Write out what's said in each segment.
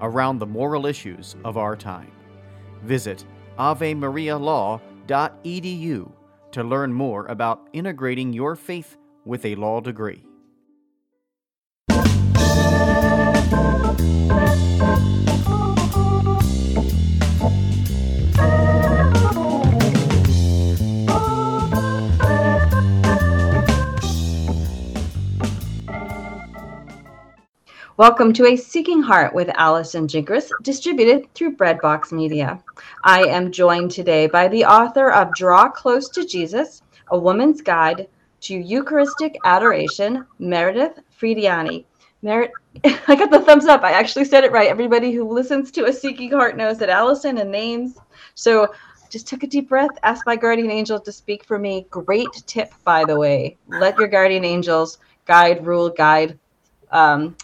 around the moral issues of our time. Visit avemarialaw.edu to learn more about integrating your faith with a law degree. Welcome to A Seeking Heart with Allison Gingras, distributed through Breadbox Media. I am joined today by the author of Draw Close to Jesus, A Woman's Guide to Eucharistic Adoration, Merridith Frediani. Merit, I got the thumbs up. I actually said it right. Everybody who listens to A Seeking Heart knows that Allison and names. So just took a deep breath, asked my guardian angel to speak for me. Great tip, by the way. Let your guardian angels guide, rule, guide. Um,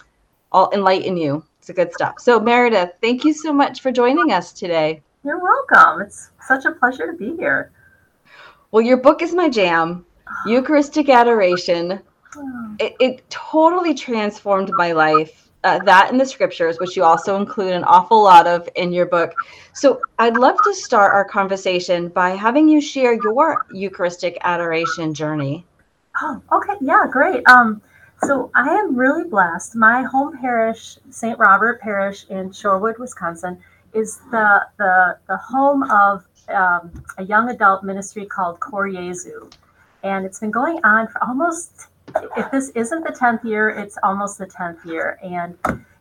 I'll enlighten you. It's a good stuff. So, Merridith, thank you so much for joining us today. You're welcome. It's such a pleasure to be here. Well, your book is my jam, Eucharistic Adoration. It, it totally transformed my life. Uh, that in the scriptures, which you also include an awful lot of in your book. So, I'd love to start our conversation by having you share your Eucharistic adoration journey. Oh, okay. Yeah, great. Um, so I am really blessed. My home parish, St. Robert Parish in Shorewood, Wisconsin, is the the, the home of um, a young adult ministry called Cor Jesu. And it's been going on for almost, if this isn't the 10th year, it's almost the 10th year. And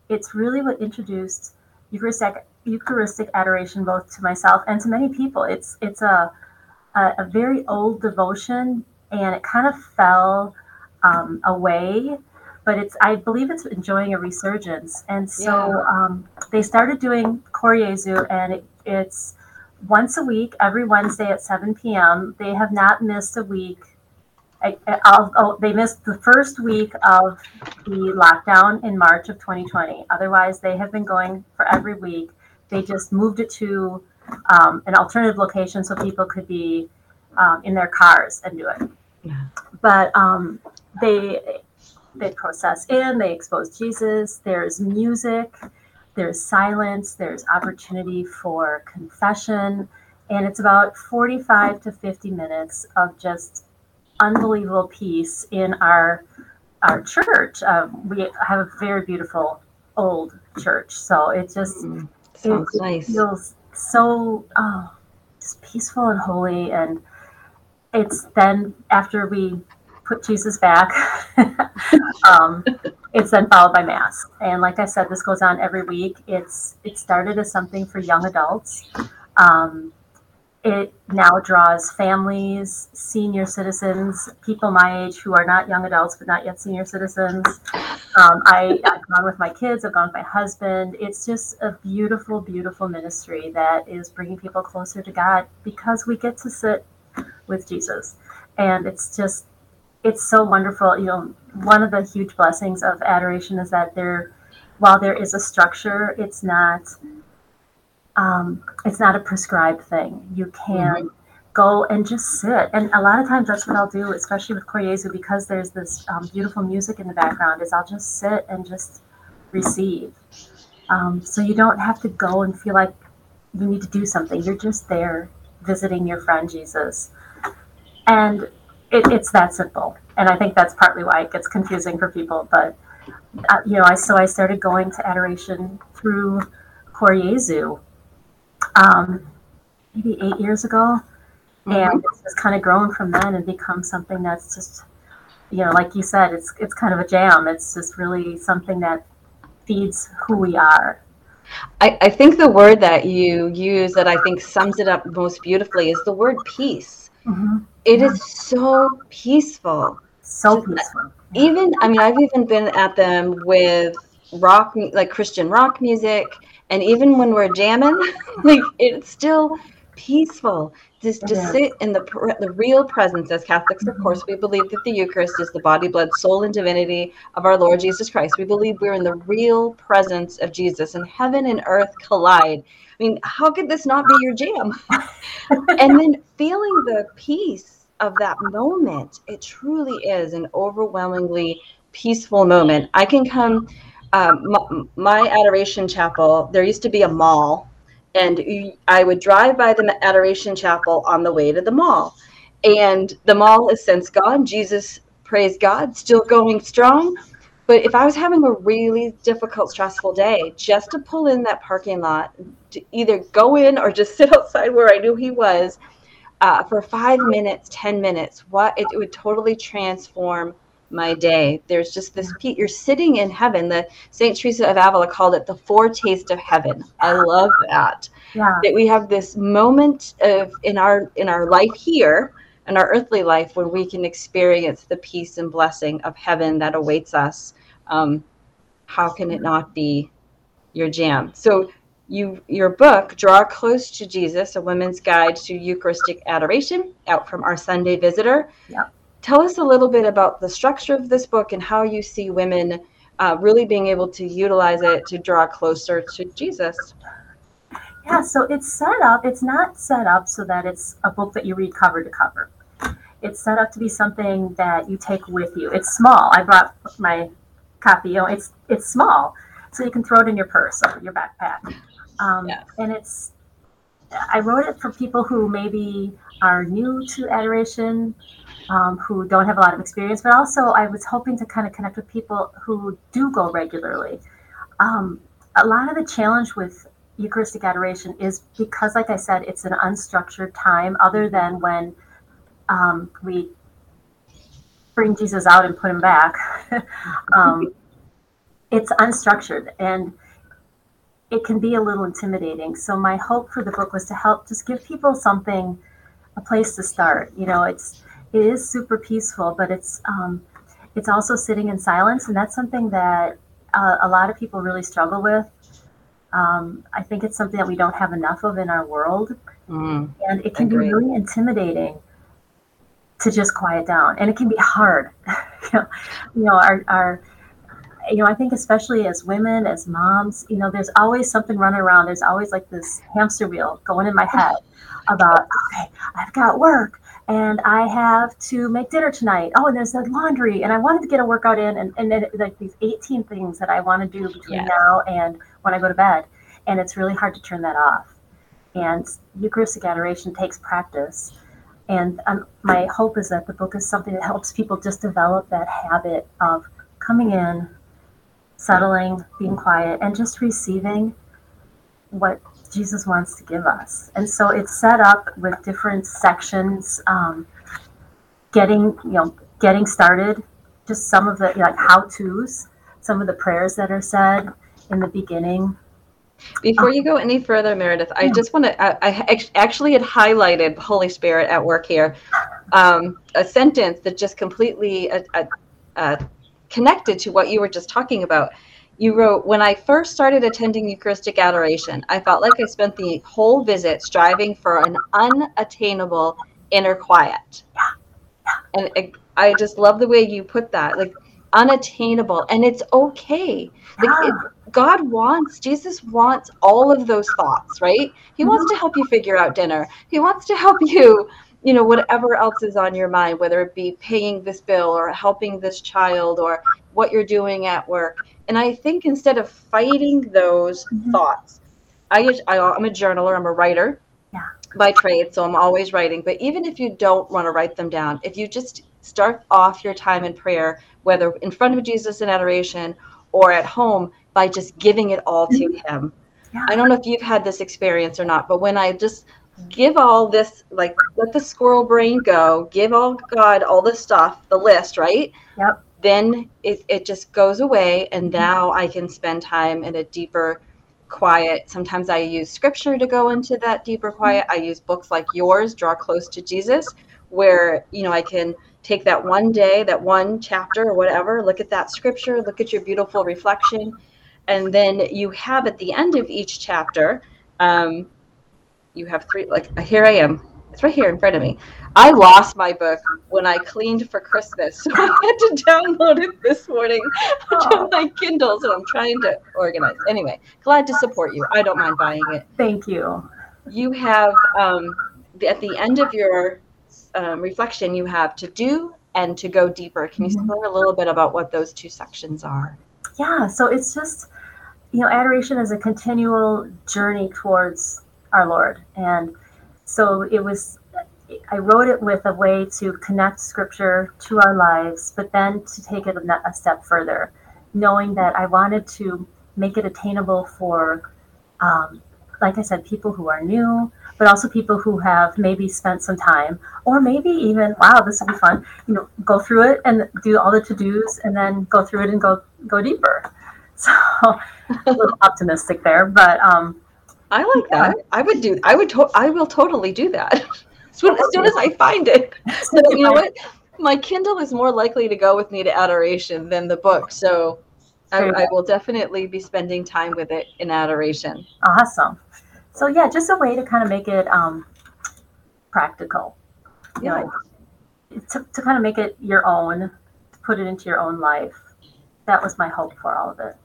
it's really what introduced Eucharistic, Eucharistic adoration both to myself and to many people. It's, it's a, a, a very old devotion, and it kind of fell um, away, but it's I believe it's enjoying a resurgence. And so Yeah. um, they started doing Cor Jesu, and it, it's once a week, every Wednesday at 7 p.m. They have not missed a week. I, oh, they missed the first week of the lockdown in March of 2020. Otherwise, they have been going for every week. They just moved it to um, an alternative location so people could be um, in their cars and do it. Yeah. But um, they they process in, they expose Jesus. There's music, there's silence, there's opportunity for confession, and it's about 45 to 50 minutes of just unbelievable peace in our our church. Um, we have a very beautiful old church, so it just Mm, it nice. feels so oh, just peaceful and holy. And it's then after we put Jesus back, um, it's then followed by mass. And like I said, this goes on every week. It's it started as something for young adults. Um, it now draws families, senior citizens, people my age who are not young adults but not yet senior citizens. Um, I, I've gone with my kids, I've gone with my husband. It's just a beautiful, beautiful ministry that is bringing people closer to God because we get to sit with Jesus. And it's just, it's so wonderful. You know, one of the huge blessings of adoration is that there, while there is a structure, it's not, um, it's not a prescribed thing. You can go and just sit. And a lot of times that's what I'll do, especially with Cor Jesu, because there's this um, beautiful music in the background, is I'll just sit and just receive. Um, so you don't have to go and feel like you need to do something. You're just there visiting your friend Jesus. And it, it's that simple. And I think that's partly why it gets confusing for people. But, uh, you know, I, so I started going to adoration through Cor Jesu um, maybe eight years ago, mm-hmm. and it's just kind of grown from then and become something that's just, you know, like you said, it's it's kind of a jam. It's just really something that feeds who we are. I, I think the word that you use that I think sums it up most beautifully is the word peace. Mm-hmm. It is so peaceful. So uh, peaceful. Even, I mean, I've even been at them with rock, like Christian rock music, and even when we're jamming, like it's still peaceful just to sit in the the real presence as catholics of course we believe that the eucharist is the body blood soul and divinity of our lord jesus christ. We believe we're in the real presence of jesus and heaven and earth collide. I mean how could this not be your jam? And then feeling the peace of that moment it truly is an overwhelmingly peaceful moment. I can come um, my, my adoration chapel there used to be a mall and I would drive by the Adoration Chapel on the way to the mall. And the mall is since gone. Jesus, praise God, still going strong. But if I was having a really difficult, stressful day, just to pull in that parking lot, to either go in or just sit outside where I knew he was uh, for five minutes, 10 minutes, what it, it would totally transform my day. There's just this Pete, you're sitting in heaven. The Saint Teresa of Avila called it the foretaste of heaven. I love that. Yeah. That we have this moment of in our in our life here, in our earthly life, when we can experience the peace and blessing of heaven that awaits us. Um, how can it not be your jam? So you your book draw close to jesus a woman's guide to eucharistic adoration out from our sunday visitor yeah tell us a little bit about the structure of this book and how you see women uh, really being able to utilize it to draw closer to Jesus. Yeah, so it's set up, it's not set up so that it's a book that you read cover to cover. It's set up to be something that you take with you. It's small. I brought my copy, you know, it's it's small. So you can throw it in your purse or your backpack. Um, yeah. And it's, I wrote it for people who maybe are new to adoration, um, who don't have a lot of experience, but also I was hoping to kind of connect with people who do go regularly. Um, a lot of the challenge with Eucharistic adoration is because, like I said, it's an unstructured time, other than when um, we bring Jesus out and put him back. um, it's unstructured and it can be a little intimidating. So, my hope for the book was to help just give people something, a place to start. You know, it's it is super peaceful, but it's um, it's also sitting in silence, and that's something that uh, a lot of people really struggle with. Um, I think it's something that we don't have enough of in our world, mm, and it can be really intimidating to just quiet down, and it can be hard. you know, you know our, our you know, I think especially as women, as moms, you know, there's always something running around. There's always like this hamster wheel going in my head about, okay, I've got work and I have to make dinner tonight. Oh, and there's the laundry, and I wanted to get a workout in, and, and then like these 18 things that I want to do between yes. now and when I go to bed. And it's really hard to turn that off. And Eucharistic adoration takes practice. And um, my hope is that the book is something that helps people just develop that habit of coming in, settling, being quiet, and just receiving what Jesus wants to give us. And so it's set up with different sections, um, getting you know getting started, just some of the like how tos, some of the prayers that are said in the beginning. Before you go any further, Merridith, I just want to. I, I, actually had highlighted Holy Spirit at work here, um, a sentence that just completely uh, uh connected to what you were just talking about you wrote, when I first started attending Eucharistic adoration, I felt like I spent the whole visit striving for an unattainable inner quiet. And I just love the way you put that, like unattainable, and it's okay. Like it, God wants, Jesus wants all of those thoughts, right? He wants to help you figure out dinner. He wants to help you, you know, whatever else is on your mind, whether it be paying this bill or helping this child or what you're doing at work and I think instead of fighting those mm-hmm. thoughts, I, I I'm a journaler, I'm a writer yeah. by trade, so I'm always writing. But even if you don't want to write them down, if you just start off your time in prayer, whether in front of Jesus in adoration or at home, by just giving it all to mm-hmm. Him. I don't know if you've had this experience or not, but when I just give all this, like let the squirrel brain go, give all God all the stuff, the list, right? Yep. Then it, it just goes away, and now I can spend time in a deeper, quiet. Sometimes I use scripture to go into that deeper quiet. I use books like yours, Draw Close to Jesus, where you know I can take that one day, that one chapter or whatever, look at that scripture, look at your beautiful reflection, and then you have at the end of each chapter, um, you have three. Like here I am. It's right here in front of me. I lost my book when I cleaned for Christmas, so I had to download it this morning to my Kindle. So I'm trying to organize. Anyway, glad to support you. I don't mind buying it. Thank you. You have um, at the end of your um, reflection, you have to do and to go deeper. Can you Mhm. explain a little bit about what those two sections are? Yeah, so it's just, you know, adoration is a continual journey towards our Lord. And so it was, I wrote it with a way to connect scripture to our lives, but then to take it a step further, knowing that I wanted to make it attainable for, um, like I said, people who are new, but also people who have maybe spent some time, or maybe even, wow, this would be fun, you know, go through it and do all the to dos and then go through it and go go deeper. So a little optimistic there, but um, I like that. I would do. I would. To- I will totally do that. as, soon, as soon as I find it. So you know what? My Kindle is more likely to go with me to adoration than the book. So I, I will definitely be spending time with it in adoration. awesome. So yeah, just a way to kind of make it um, practical. You know, to, to kind of make it your own, put it into your own life. That was my hope for all of it.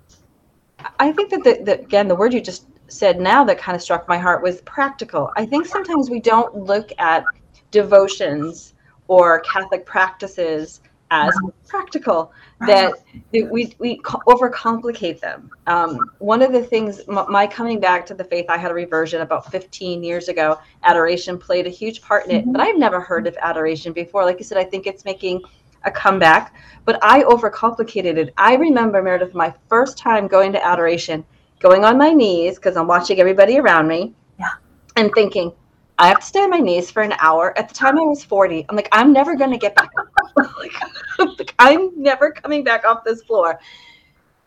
I think that the, the again the word you just said now that kind of struck my heart was practical. I think sometimes we don't look at devotions or Catholic practices as practical. That we we overcomplicate them. Um, one of the things, my coming back to the faith, I had a reversion about 15 years ago. Adoration played a huge part in it, Mhm. but I've never heard of adoration before. Like you said, I think it's making a comeback, but I overcomplicated it. I remember Merridith, my first time going to adoration, going on my knees because I'm watching everybody around me, Yeah. and thinking. I have to stay on my knees for an hour. At the time I was 40, I'm like, I'm never going to get back like, I'm never coming back off this floor.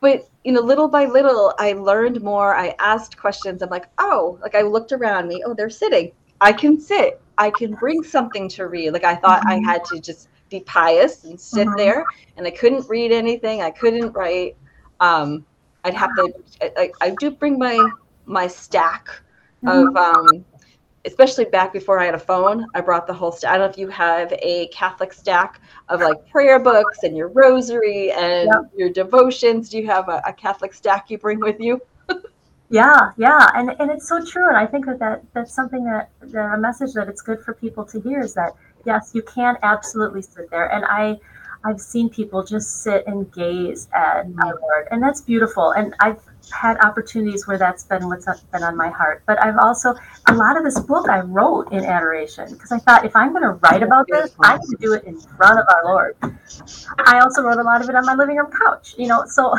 But, you know, little by little, I learned more. I asked questions. I'm like, oh, like I looked around me. Oh, they're sitting. I can sit. I can bring something to read. Like I thought I Mhm. had to just be pious and sit Mhm. there and I couldn't read anything. I couldn't write. Um, I'd have to, I, I, do bring my, my stack of um, especially back before I had a phone, I brought the whole stack. I don't know if you have a Catholic stack of like prayer books and your rosary and Yep. your devotions. Do you have a, a Catholic stack you bring with you? Yeah, yeah, and and it's so true, and I think that, that that's something that, that a message that it's good for people to hear is that yes, you can absolutely sit there, and I I've seen people just sit and gaze at our Lord, and that's beautiful, and I've had opportunities where that's been what's been on my heart, but I've also a lot of this book I wrote in adoration because I thought if I'm going to write about this, I need to do it in front of our Lord. I also wrote a lot of it on my living room couch, you know, so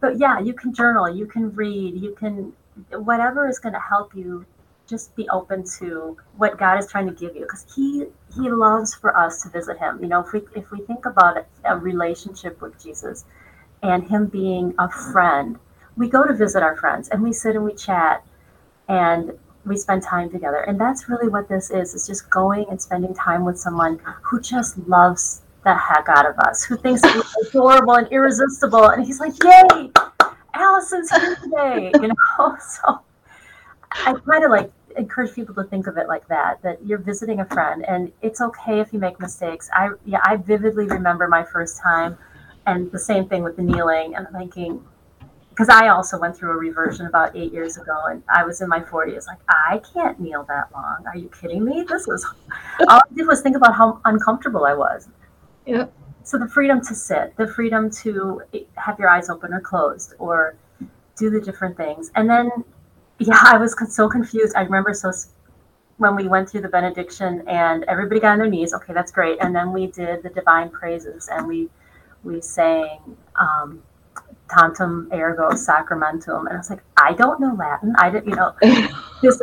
but yeah, you can journal, you can read, you can whatever is going to help you just be open to what God is trying to give you because he he loves for us to visit him. You know, if we if we think about a relationship with Jesus and him being a friend, we go to visit our friends and we sit and we chat and we spend time together. And that's really what this is. It's just going and spending time with someone who just loves the heck out of us, who thinks we're adorable and irresistible. And he's like, Yay, Allison's here today, you know? So I kind of like encourage people to think of it like that, that you're visiting a friend and it's okay if you make mistakes. I yeah, I vividly remember my first time and the same thing with the kneeling and thinking because I also went through a reversion about eight years ago and I was in my 40s. Like, I can't kneel that long. Are you kidding me? This is all I did was think about how uncomfortable I was. Yeah. So the freedom to sit, the freedom to eh, have your eyes open or closed, or do the different things. And then, yeah, I was so confused. I remember so when we went through the benediction and everybody got on their knees. Okay, that's great. And then we did the divine praises and we we sang um, tantum ergo sacramentum. And I was like, I don't know Latin. I didn't, you know, this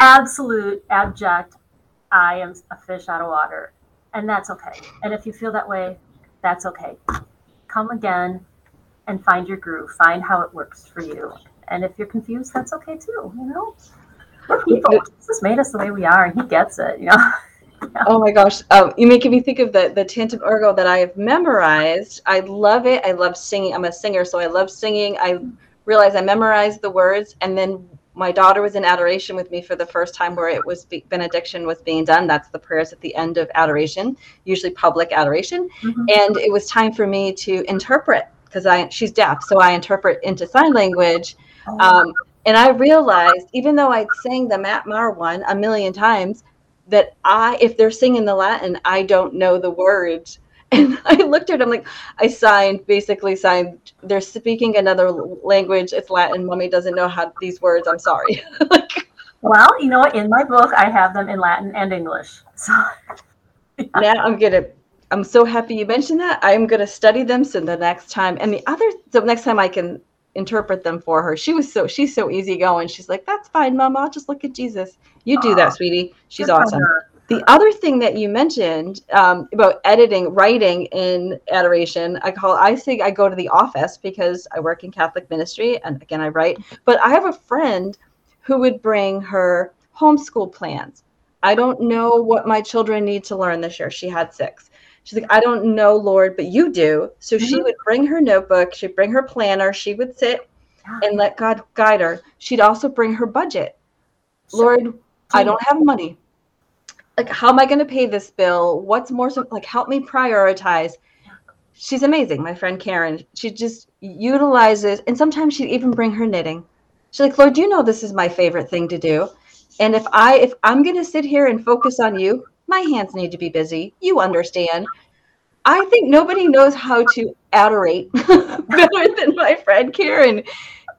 absolute abject, I am a fish out of water. And that's okay. And if you feel that way, that's okay. Come again and find your groove, find how it works for you. And if you're confused, that's okay too, you know? We're people. Jesus made us the way we are and he gets it, you know? Oh my gosh. Um, you're making me think of the, the Tantum Ergo that I have memorized. I love it. I love singing. I'm a singer, so I love singing. I realized I memorized the words. And then my daughter was in adoration with me for the first time where it was be- benediction was being done. That's the prayers at the end of adoration, usually public adoration. Mm-hmm. And it was time for me to interpret because I she's deaf, so I interpret into sign language. Oh. Um, and I realized, even though I'd sang the Matt Maher one a million times, that I, if they're singing the Latin, I don't know the words. And I looked at them like I signed, basically signed. They're speaking another language. It's Latin. Mommy doesn't know how these words. I'm sorry. like, well, you know, what? in my book, I have them in Latin and English. So yeah. now I'm gonna. I'm so happy you mentioned that. I'm gonna study them so the next time. And the other, so next time I can interpret them for her. She was so she's so easygoing. She's like, "That's fine, Mama. I'll just look at Jesus." You do that, sweetie. She's awesome. The other thing that you mentioned um, about editing, writing in adoration, I call I say I go to the office because I work in Catholic ministry, and again I write. But I have a friend who would bring her homeschool plans. I don't know what my children need to learn this year. She had six. She's like, I don't know, Lord, but you do. So mm-hmm. she would bring her notebook, she'd bring her planner, she would sit and let God guide her. She'd also bring her budget. Lord, I don't have money. Like, how am I going to pay this bill? What's more, like, help me prioritize. She's amazing, my friend Karen. She just utilizes, and sometimes she'd even bring her knitting. She's like, Lord, you know this is my favorite thing to do. And if I if I'm going to sit here and focus on you, my hands need to be busy. You understand. I think nobody knows how to adorate better than my friend Karen.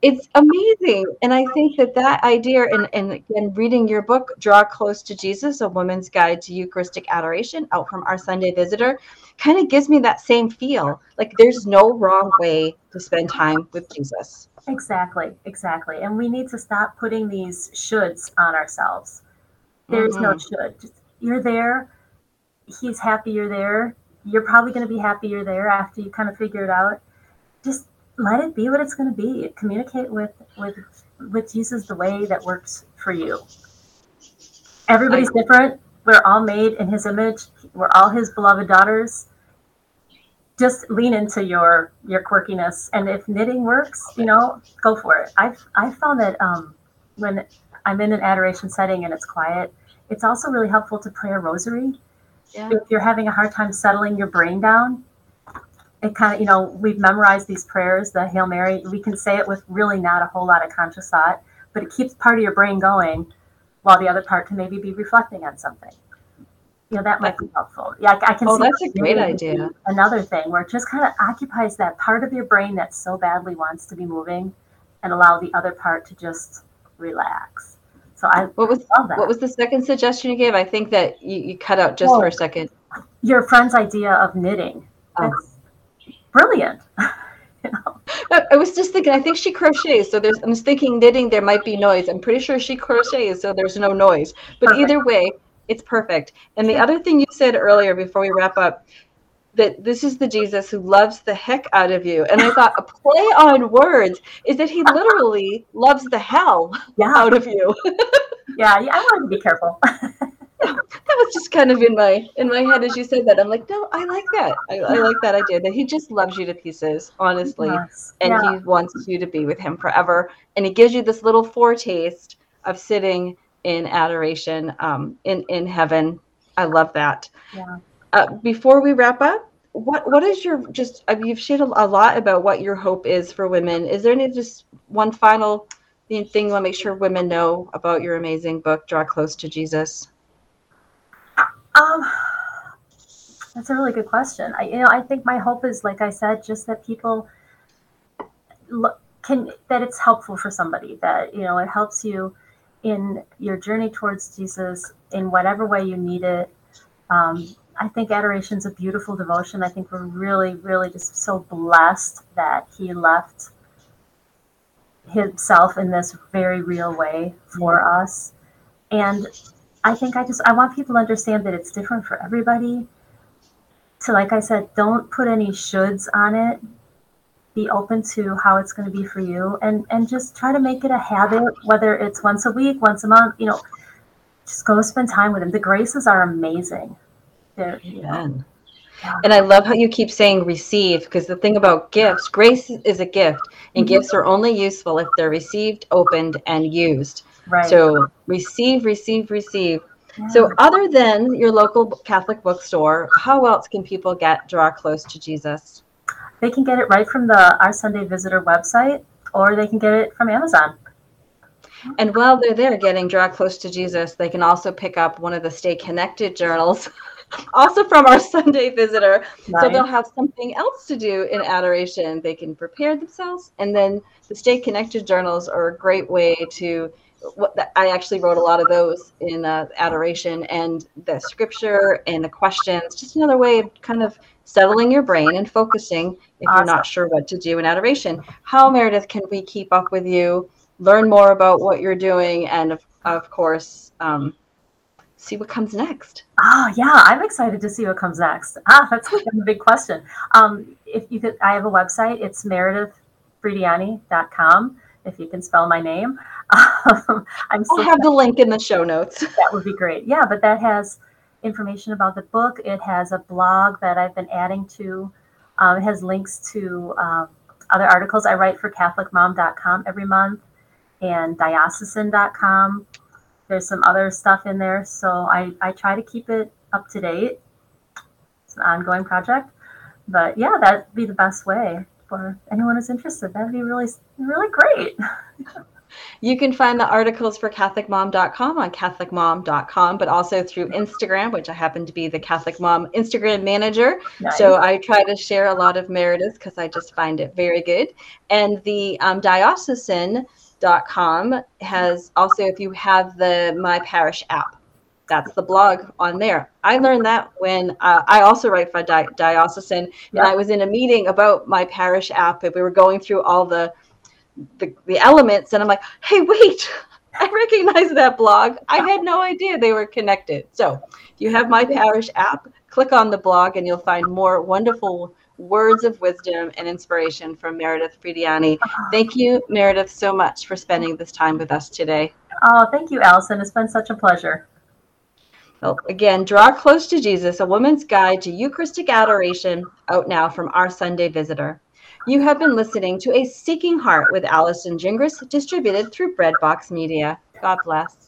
It's amazing. And i think that that idea and, and again reading your book draw close to jesus a woman's guide to eucharistic adoration out from our sunday visitor kind of gives me that same feel. Like there's no wrong way to spend time with jesus. Exactly exactly. And we need to stop putting these shoulds on ourselves. There's mm-hmm. no should you're there he's happy you're there you're probably going to be happy you're there after you kind of figure it out just let it be what it's going to be. Communicate with with with Jesus the way that works for you. Everybody's different. We're all made in His image. We're all His beloved daughters. Just lean into your your quirkiness, and if knitting works, you know, go for it. I've I've found that um, when I'm in an adoration setting and it's quiet, it's also really helpful to pray a rosary. Yeah. If you're having a hard time settling your brain down, it kind of, you know, we've memorized these prayers, the Hail Mary. We can say it with really not a whole lot of conscious thought, but it keeps part of your brain going while the other part can maybe be reflecting on something. You know, that might be helpful. Yeah, I, I can oh, see that's a great idea. Another thing where it just kind of occupies that part of your brain that so badly wants to be moving and allow the other part to just relax. So I what was what was the second suggestion you gave? I think that you, you cut out just oh, for a oh, second. Your friend's idea of knitting. Oh. Brilliant. you know? I was just thinking, I think she crochets. So there's, I'm thinking knitting, there might be noise. I'm pretty sure she crochets, so there's no noise. But perfect. either way, it's perfect. And the other thing you said earlier before we wrap up, that this is the Jesus who loves the heck out of you. And I thought a play on words is that he literally loves the hell yeah. out of you. yeah, yeah, I wanted to be careful. that was just kind of in my in my head as you said that. I'm like, no, I like that. I, I like that idea that he just loves you to pieces, honestly, yes. and yeah. he wants you to be with him forever. And he gives you this little foretaste of sitting in adoration um, in in heaven. I love that. Yeah. Uh, before we wrap up, what what is your just? I mean, you've shared a, lot about what your hope is for women. Is there any just one final thing you want to make sure women know about your amazing book, Draw Close to Jesus? Um, that's a really good question. I, you know, I think my hope is, like I said, just that people look, can that it's helpful for somebody. That you know, it helps you in your journey towards Jesus in whatever way you need it. Um, I think adoration is a beautiful devotion. I think we're really, really just so blessed that he left himself in this very real way for us. And I think I just I want people to understand that it's different for everybody. So like I said, don't put any shoulds on it. Be open to how it's going to be for you and and just try to make it a habit whether it's once a week, once a month, you know, just go spend time with him. The graces are amazing. You And I love how you keep saying receive because the thing about gifts, grace is a gift, and Mm-hmm. gifts are only useful if they're received, opened, and used. right. So receive, receive, receive. Yeah. So, other than your local Catholic bookstore, how else can people get draw close to Jesus? They can get it right from the Our Sunday Visitor website, or they can get it from Amazon. And while they're there getting draw close to Jesus, they can also pick up one of the Stay Connected journals, also from our Sunday visitor. So they'll have something else to do in adoration. They can prepare themselves, and then the Stay Connected journals are a great way to. What I actually wrote a lot of those in uh, adoration and the scripture and the questions. Just another way of kind of settling your brain and focusing if you're not sure what to do in adoration. How Merridith can we keep up with you? Learn more about what you're doing, and of, of course, um, see what comes next. Oh yeah, I'm excited to see what comes next. Ah, that's a big question. Um, if you could, I have a website. It's merridithfrediani.com. If you can spell my name, um, I'm I'll have the link in the show notes. that would be great. Yeah, but that has information about the book. It has a blog that I've been adding to. Um, it has links to um, other articles I write for CatholicMom.com every month and diocesan.com. There's some other stuff in there, so I, I try to keep it up to date. It's an ongoing project, but yeah, that'd be the best way for anyone who's interested. That'd be really, really great. You can find the articles for CatholicMom.com on CatholicMom.com, but also through Instagram, which I happen to be the Catholic Mom Instagram manager. Nice. So I try to share a lot of Merridith because I just find it very good. And the um, diocesan.com has also, if you have the My Parish app, that's the blog on there. I learned that when uh, I also write for Di- Diocesan, Yeah. and I was in a meeting about My Parish app, and we were going through all the the, the elements, and I'm like, hey, wait. I recognize that blog. I had no idea they were connected. So, if you have my parish app, click on the blog and you'll find more wonderful words of wisdom and inspiration from Merridith Frediani. Thank you, Merridith, so much for spending this time with us today. Oh, thank you, Allison. It's been such a pleasure. Well, again, Draw Close to Jesus, a woman's guide to Eucharistic adoration, out now from our Sunday visitor. You have been listening to A Seeking Heart with Allison Gingras, distributed through Breadbox Media. God bless.